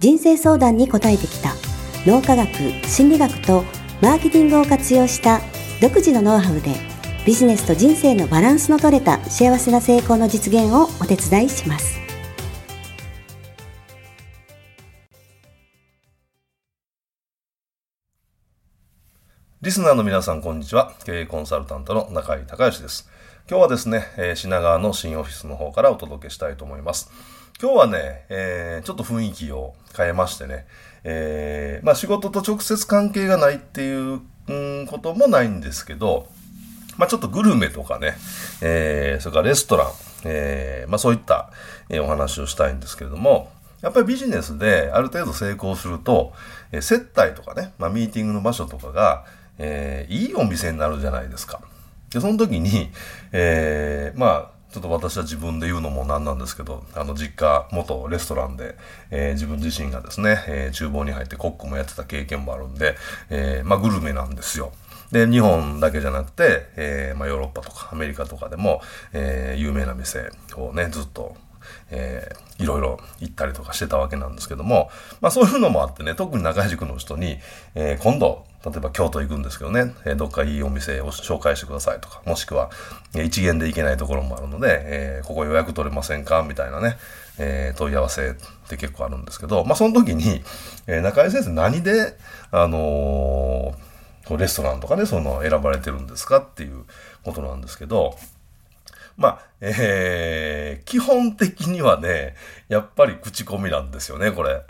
人生相談に応えてきた脳科学心理学とマーケティングを活用した独自のノウハウでビジネスと人生のバランスの取れた幸せな成功の実現をお手伝いしますリスナーの皆さん、こんにちは。経営コンサルタントの中井隆義です。今日はですね、品川の新オフィスの方からお届けしたいと思います。今日はね、えー、ちょっと雰囲気を変えましてね、えー、まあ仕事と直接関係がないっていう、こともないんですけど、まあちょっとグルメとかね、えー、それからレストラン、えー、まあそういった、え、お話をしたいんですけれども、やっぱりビジネスである程度成功すると、えー、接待とかね、まあミーティングの場所とかが、えー、いいお店になるじゃないですか。で、その時に、えー、まあ、ちょっと私は自分で言うのもなんなんですけど、あの実家、元レストランで、えー、自分自身がですね、えー、厨房に入ってコックもやってた経験もあるんで、えー、まあグルメなんですよ。で、日本だけじゃなくて、えー、まあヨーロッパとかアメリカとかでも、えー、有名な店をね、ずっとえー、いろいろ行ったりとかしてたわけなんですけども、まあそういうのもあってね、特に中井塾の人に、えー、今度、例えば京都行くんですけどね、えー、どっかいいお店を紹介してくださいとか、もしくは、えー、一元で行けないところもあるので、えー、ここ予約取れませんかみたいなね、えー、問い合わせって結構あるんですけど、まあその時に、えー、中井先生何で、あのー、レストランとかね、その選ばれてるんですかっていうことなんですけど、まあ、えー、基本的にはね、やっぱり口コミなんですよね、これ。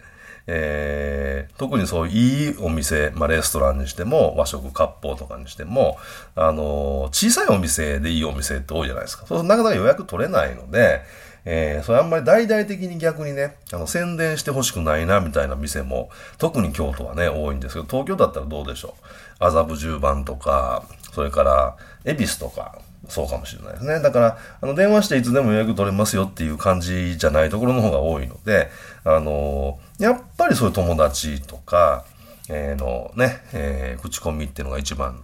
えー、特にそういいお店、まあ、レストランにしても、和食割烹とかにしても、あのー、小さいお店でいいお店って多いじゃないですか。そうなかなか予約取れないので、えー、それあんまり大々的に逆にね、あの、宣伝してほしくないな、みたいな店も、特に京都はね、多いんですけど、東京だったらどうでしょう。麻布十番とか、それから、恵比寿とか、そうかもしれないですね。だから、あの、電話していつでも予約取れますよっていう感じじゃないところの方が多いので、あのやっぱりそういう友達とか、えー、のね、えー、口コミっていうのが一番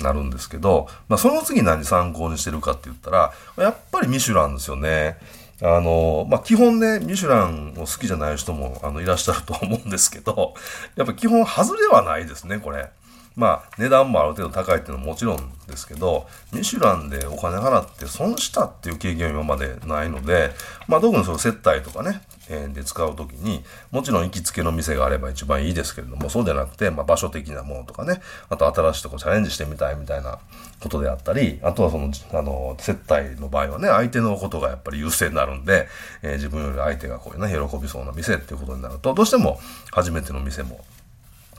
なるんですけど、まあ、その次何参考にしてるかって言ったら、やっぱりミシュランですよね。あの、まあ、基本ね、ミシュランを好きじゃない人も、あの、いらっしゃると思うんですけど、やっぱ基本外れはないですね、これ。まあ、値段もある程度高いっていうのはもちろんですけど、ミシュランでお金払って損したっていう経験は今までないので、まあ、特にその接待とかね、えー、で使うときに、もちろん行きつけの店があれば一番いいですけれども、そうじゃなくて、まあ、場所的なものとかね、あと新しいとこチャレンジしてみたいみたいなことであったり、あとはその、あの、接待の場合はね、相手のことがやっぱり優先になるんで、えー、自分より相手がこういうね、喜びそうな店っていうことになると、どうしても初めての店も、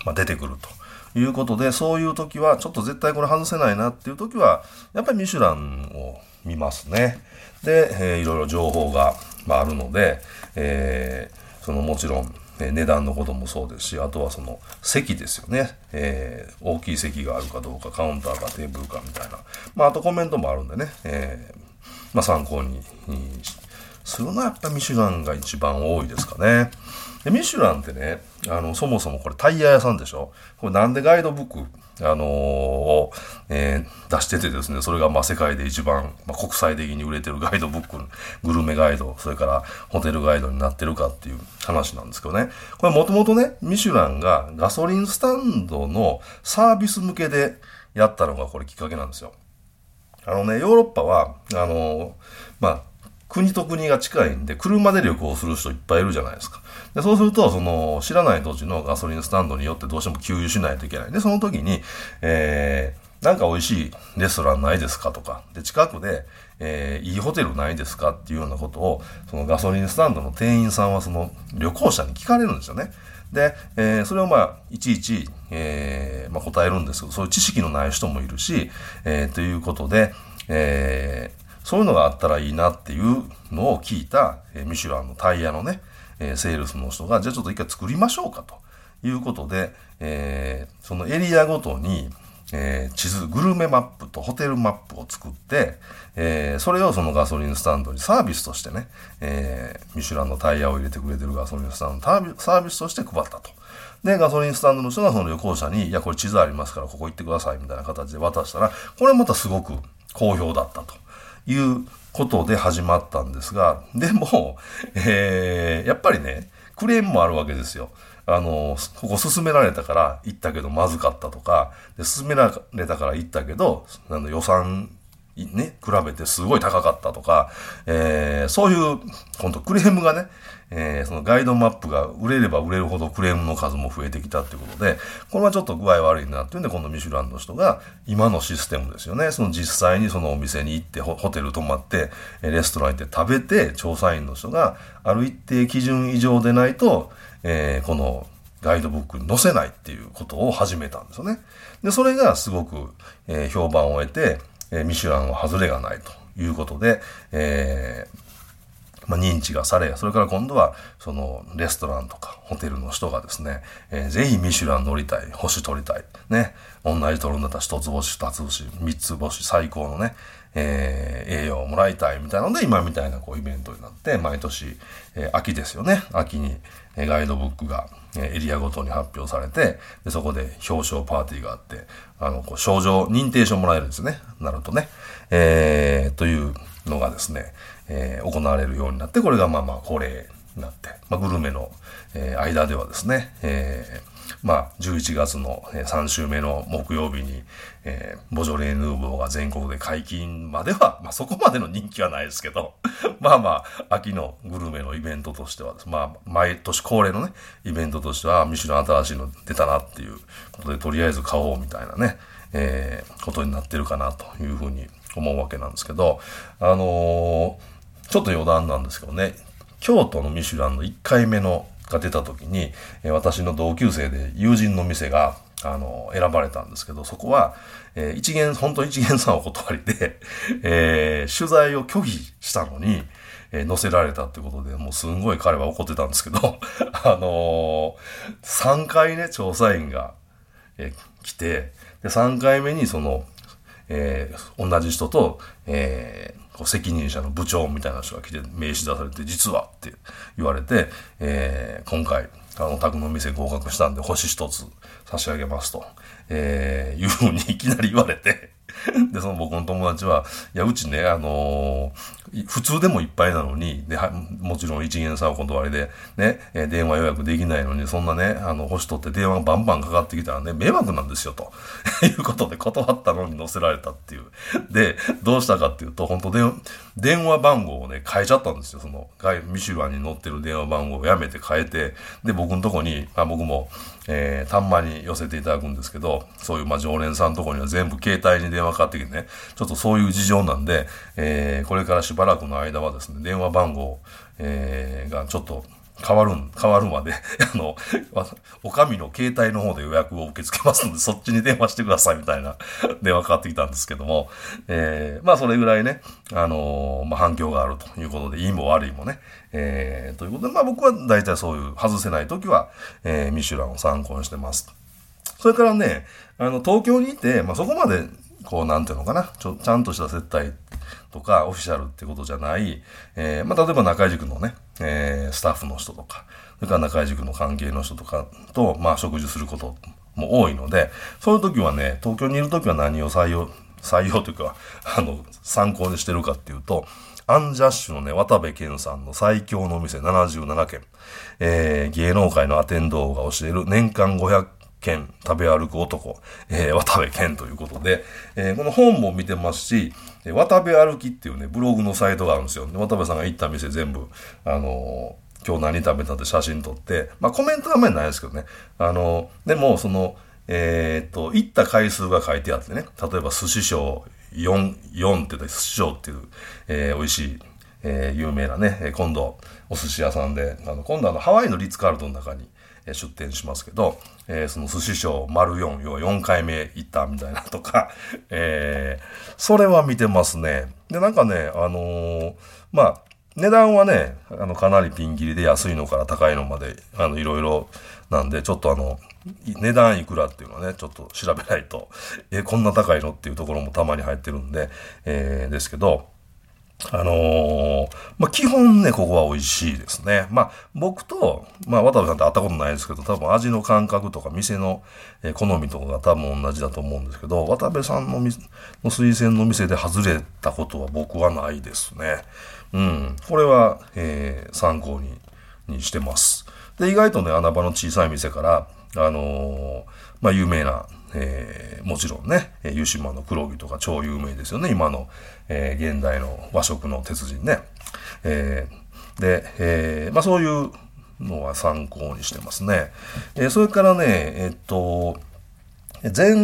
まあ、出てくると。いうことで、そういう時は、ちょっと絶対これ外せないなっていう時は、やっぱりミシュランを見ますね。で、えー、いろいろ情報が、まあ、あるので、えー、そのもちろん、え値段のこともそうですし、あとはその席ですよね。えー、大きい席があるかどうか、カウンターかテーブルかみたいな。まあ、あとコメントもあるんでね、えー、まあ、参考にするのはやっぱミシュランが一番多いですかね。で、ミシュランってね、あの、そもそもこれタイヤ屋さんでしょこれなんでガイドブック、あのー、を、えー、出しててですね、それがまあ世界で一番、まあ、国際的に売れてるガイドブック、グルメガイド、それからホテルガイドになってるかっていう話なんですけどね。これもともとね、ミシュランがガソリンスタンドのサービス向けでやったのがこれきっかけなんですよ。あのね、ヨーロッパは、あのー、まあ、国と国が近いんで、車で旅行する人いっぱいいるじゃないですか。でそうすると、その、知らない土地のガソリンスタンドによってどうしても給油しないといけない。で、その時に、えー、なんか美味しいレストランないですかとか、で、近くで、えー、いいホテルないですかっていうようなことを、そのガソリンスタンドの店員さんはその旅行者に聞かれるんですよね。で、えー、それをまあ、いちいち、えー、まあ答えるんですけど、そういう知識のない人もいるし、えー、ということで、えー、そういうのがあったらいいなっていうのを聞いた、えー、ミシュランのタイヤのね、えー、セールスの人が、じゃあちょっと一回作りましょうかということで、えー、そのエリアごとに、えー、地図、グルメマップとホテルマップを作って、えー、それをそのガソリンスタンドにサービスとしてね、えー、ミシュランのタイヤを入れてくれてるガソリンスタンドのサービスとして配ったと。で、ガソリンスタンドの人がその旅行者に、いや、これ地図ありますからここ行ってくださいみたいな形で渡したら、これまたすごく好評だったということで始まったんですが、でも、えー、やっぱりね、クレームもあるわけですよ。あの、ここ勧められたから行ったけどまずかったとか、で勧められたから行ったけど、あの予算ね、比べてすごい高かったとか、えー、そういう、本当クレームがね、えー、そのガイドマップが売れれば売れるほどクレームの数も増えてきたっていうことで、これはちょっと具合悪いなっていうんで、今度ミシュランの人が、今のシステムですよね。その実際にそのお店に行って、ホテル泊まって、レストラン行って食べて、調査員の人が、ある一定基準以上でないと、えー、このガイドブックに載せないっていうことを始めたんですよね。で、それがすごく、えー、評判を得て、え、ミシュランは外れがないということで、えー、まあ、認知がされ、それから今度は、その、レストランとかホテルの人がですね、えー、ぜひミシュラン乗りたい、星取りたい、ね、同じ取るんだったら一つ星、二つ星、三つ星、最高のね、えー、栄養をもらいたいみたいなので、今みたいなこうイベントになって、毎年、えー、秋ですよね。秋に、えガイドブックが、えエリアごとに発表されて、で、そこで表彰パーティーがあって、あの、こう、症状、認定証もらえるんですね。なるとね。えー、というのがですね、えー、行われるようになって、これがまあまあ恒例になって、まあ、グルメの、えー、間ではですね、えーまあ、11月の3週目の木曜日に、えー、ボジョレーヌーボーが全国で解禁までは、まあそこまでの人気はないですけど、まあまあ、秋のグルメのイベントとしては、まあ、毎年恒例のね、イベントとしては、ミシュラン新しいの出たなっていうことで、とりあえず買おうみたいなね、えー、ことになってるかなというふうに思うわけなんですけど、あのーちょっと余談なんですけどね、京都のミシュランの1回目のが出た時に、私の同級生で友人の店が、あの、選ばれたんですけど、そこは、えー、一元、本当一元さんお断りで、えー、取材を拒否したのに、えー、載せられたってことで、もうすんごい彼は怒ってたんですけど、あのー、3回ね、調査員が、えー、来て、で、3回目にその、えー、同じ人と、えー、こう責任者の部長みたいな人が来て名刺出されて、実はって言われて、えー、今回、あの、宅の店合格したんで星一つ差し上げますと、えー、いうふうにいきなり言われて、で、その僕の友達は、いや、うちね、あのー、普通でもいっぱいなのに、で、もちろん一元さんお断りで、ね、え電話予約できないのに、そんなね、あの、星取って電話がバンバンかかってきたらね、迷惑なんですよ、と。いうことで断ったのに載せられたっていう。で、どうしたかっていうと、本当電電話番号をね、変えちゃったんですよ、その、ミシュランに載ってる電話番号をやめて変えて、で、僕のとこに、あ僕も、えー、たんまに寄せていただくんですけど、そういう、まあ、常連さんのとこには全部携帯に電話電話かかってきてね、ちょっとそういう事情なんで、えー、これからしばらくの間はですね、電話番号、えー、がちょっと変わるん、変わるまで、あの、おかみの携帯の方で予約を受け付けますので、そっちに電話してくださいみたいな電話かかってきたんですけども、えー、まあそれぐらいね、あのー、まあ反響があるということで、いいも悪いもね、えー、ということで、まあ僕は大体そういう外せない時は、えー、ミシュランを参考にしてます。それからね、あの、東京にいて、まあそこまで、こう、なんていうのかな、ちょ、ちゃんとした接待とか、オフィシャルってことじゃない、えー、まあ、例えば中井塾のね、えー、スタッフの人とか、それから中井塾の関係の人とかと、まあ、食事することも多いので、そういう時はね、東京にいる時は何を採用、採用というか、あの、参考にしてるかっていうと、アンジャッシュのね、渡部健さんの最強のお店77軒、えー、芸能界のアテンドーが教える年間500健、食べ歩く男、えー、渡部健ということで、えー、この本も見てますし、渡部歩きっていうね、ブログのサイトがあるんですよ。渡部さんが行った店全部、あのー、今日何食べたって写真撮って、まあコメントはあんまりないですけどね。あのー、でも、その、えー、っと、行った回数が書いてあってね、例えば寿司賞4、4って言った寿司賞っていう、えー、美味しい、えー、有名なね、今度、お寿司屋さんで、あの、今度あの、ハワイのリッツカールトンの中に、え出店しますけど、えー、その寿司賞丸4、要は4回目行ったみたいなとか、えー、それは見てますね。で、なんかね、あのー、まあ、値段はね、あの、かなりピンキリで安いのから高いのまで、あの、いろいろなんで、ちょっとあの、値段いくらっていうのはね、ちょっと調べないと、え、こんな高いのっていうところもたまに入ってるんで、えー、ですけど、あのー、まあ、基本ね、ここは美味しいですね。まあ、僕と、まあ、渡部さんって会ったことないですけど、多分味の感覚とか店の、え好みとかが多分同じだと思うんですけど、渡部さんのの推薦の店で外れたことは僕はないですね。うん。これは、えー、参考に、にしてます。で、意外とね、穴場の小さい店から、あの、まあ、有名な、えー、もちろんね、湯島の黒木とか超有名ですよね、今の、えー、現代の和食の鉄人ね。えー、で、えー、まあそういうのは参考にしてますね。えー、それからね、えっと、前、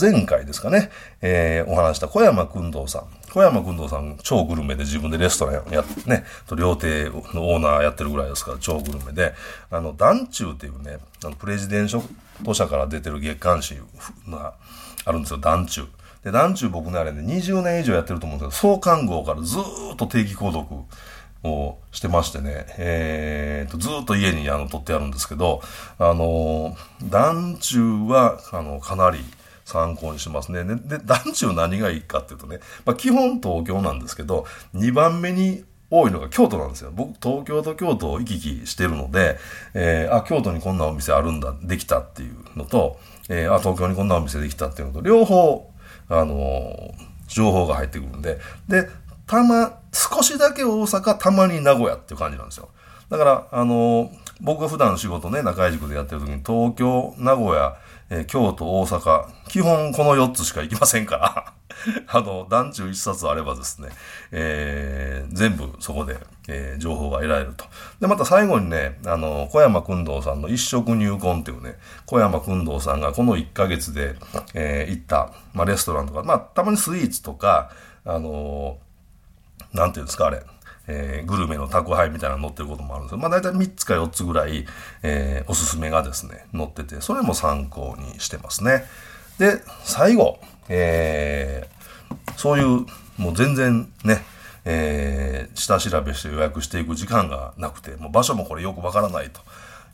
前回ですかね、えー、お話した小山君堂さん。小山君堂さん、超グルメで自分でレストランやね、料亭のオーナーやってるぐらいですから、超グルメで、あの、団中っていうね、あのプレジデンショ都社から出てる月刊誌があるんですよ、団中。で、団中僕ね、あれね、20年以上やってると思うんですけど、創刊号からずっと定期購読をしてましてね、えーと、ずっと家にあの、取ってあるんですけど、あの、団中は、あの、かなり参考にしますね。で、団中何がいいかっていうとね、まあ、基本東京なんですけど、2番目に多いのが京都なんですよ。僕、東京と京都を行き来してるので、えー、あ、京都にこんなお店あるんだ、できたっていうのと、えー、あ、東京にこんなお店できたっていうのと、両方、あのー、情報が入ってくるんで、で、たま、少しだけ大阪、たまに名古屋っていう感じなんですよ。だから、あのー、僕が普段仕事ね、中井塾でやってる時に、東京、名古屋、えー、京都、大阪、基本この4つしか行きませんから。あの、団中1冊あればですね、えー、全部そこで、えー、情報が得られると。で、また最後にね、あの、小山君堂さんの一食入魂っていうね、小山君堂さんがこの1ヶ月で、えー、行った、まあ、レストランとか、まあ、たまにスイーツとか、あのー、なんていうんですか、あれ、えー、グルメの宅配みたいなの載ってることもあるんですけど、まあ大体3つか4つぐらい、えー、おすすめがですね、載ってて、それも参考にしてますね。で、最後、えー、そういう、もう全然ね、えー、下調べして予約していく時間がなくて、もう場所もこれよくわからないと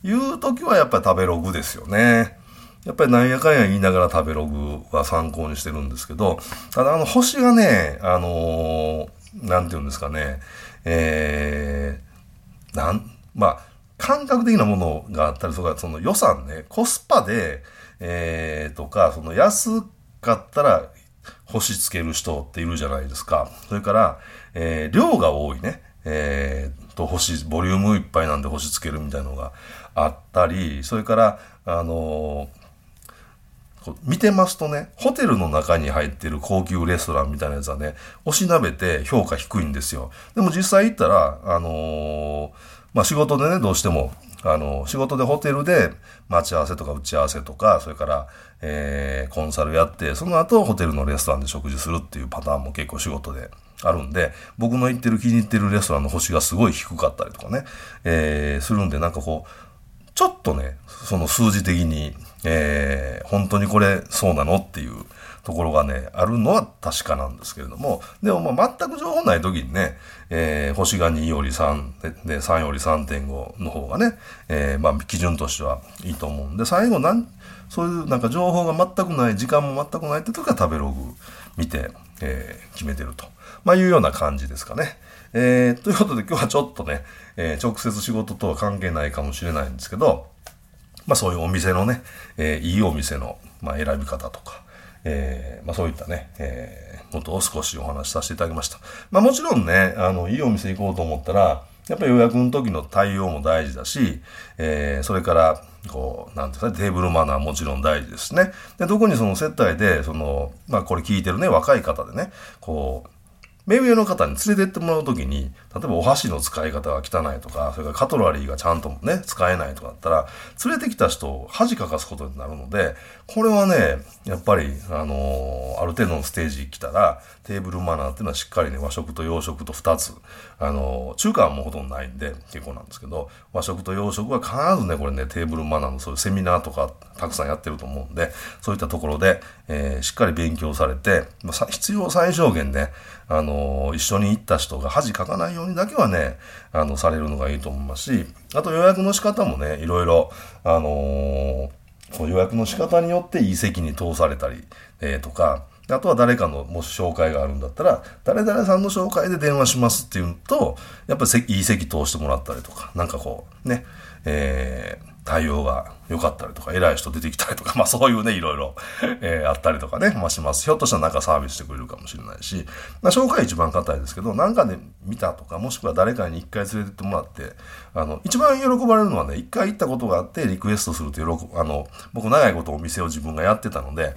いう時はやっぱり食べログですよね。やっぱりなんやかんや言いながら食べログは参考にしてるんですけど、ただあの星がね、あのー、なんて言うんですかね、えー、なん、まあ、感覚的なものがあったりとか、その予算ね、コスパで、えー、とか、その安かったら星つける人っているじゃないですか。それから、えー、量が多いね。えー、と、星、ボリュームいっぱいなんで星つけるみたいなのがあったり、それから、あのー見てますとね、ホテルの中に入ってる高級レストランみたいなやつはね、おしなべて評価低いんですよ。でも実際行ったら、あのー、まあ、仕事でね、どうしても、あの、仕事でホテルで待ち合わせとか打ち合わせとか、それから、えー、コンサルやって、その後ホテルのレストランで食事するっていうパターンも結構仕事であるんで、僕の行ってる気に入ってるレストランの星がすごい低かったりとかね、えー、するんで、なんかこう、ちょっとね、その数字的に、えー、本当にこれそうなのっていうところがね、あるのは確かなんですけれども、でもまあ全く情報ない時にね、えー、星が2より3で、3より3.5の方がね、えー、まあ基準としてはいいと思うんで、最後なん、そういうなんか情報が全くない、時間も全くないって時は食べログ見て、えー、決めてると。まあいうような感じですかね。えー、ということで今日はちょっとね、えー、直接仕事とは関係ないかもしれないんですけど、まあそういうお店のね、えー、いいお店の、まあ、選び方とか、えー、まあそういったね、えー、ことを少しお話しさせていただきました。まあもちろんね、あの、いいお店行こうと思ったら、やっぱり予約の時の対応も大事だし、えー、それから、こう、なんていうか、テーブルマナーもちろん大事ですね。で、特にその接待で、その、まあこれ聞いてるね、若い方でね、こう、目上の方に連れてってもらうときに、例えばお箸の使い方が汚いとか、それからカトラリーがちゃんとね、使えないとかだったら、連れてきた人を恥かかすことになるので、これはね、やっぱり、あのー、ある程度のステージ来たら、テーブルマナーっていうのはしっかりね、和食と洋食と2つ、あのー、中華はもうほとんどないんで、結構なんですけど、和食と洋食は必ずね、これね、テーブルマナーのそういうセミナーとかたくさんやってると思うんで、そういったところで、えー、しっかり勉強されて、ま、必要最小限ね、あの、一緒に行った人が恥かかないようにだけはね、あの、されるのがいいと思いますし、あと予約の仕方もね、いろいろ、あのー、予約の仕方によっていい席に通されたり、えー、とか、あとは誰かのもし紹介があるんだったら、誰々さんの紹介で電話しますっていうと、やっぱりいい席通してもらったりとか、なんかこう、ね、えー、対応が良かったりとか、偉い人出てきたりとか、まあそういうね、いろいろ、えー、あったりとかね、まあします。ひょっとしたらなんかサービスしてくれるかもしれないし、まあ紹介一番硬いですけど、なんか、ね、見たとか、もしくは誰かに一回連れてってもらって、あの、一番喜ばれるのはね、一回行ったことがあってリクエストすると喜あの、僕長いことお店を自分がやってたので、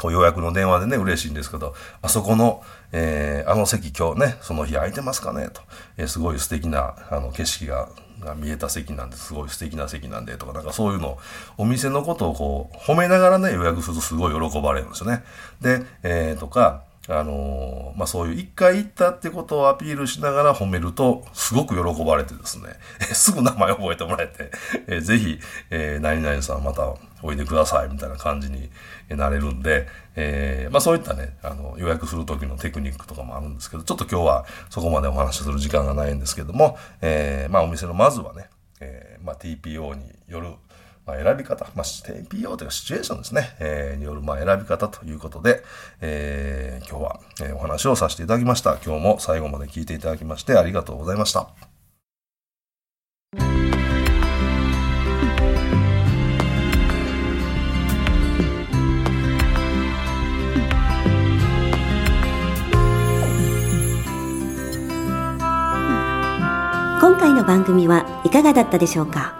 と予約の電話でね、嬉しいんですけど、あそこの、えー、あの席今日ね、その日空いてますかねと、えー、すごい素敵な、あの、景色が、が見えた席なんですごい素敵な席なんでとか、なんかそういうの、お店のことをこう、褒めながらね、予約するとすごい喜ばれるんですよね。で、えー、とか、あの、まあ、そういう一回行ったってことをアピールしながら褒めると、すごく喜ばれてですね、すぐ名前覚えてもらえて、えー、ぜひ、えー、何々さんまたおいでくださいみたいな感じになれるんで、えー、まあそういったね、あの、予約する時のテクニックとかもあるんですけど、ちょっと今日はそこまでお話しする時間がないんですけども、え、まあお店のまずはね、え、ま TPO によるまあ、選び方、まあ、PO というかシチュエーションですね、えー、によるまあ選び方ということで、えー、今日は、え、お話をさせていただきました。今日も最後まで聞いていただきましてありがとうございました。今回の番組はいかがだったでしょうか？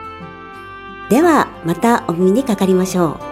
ではまたお耳にかかりましょう。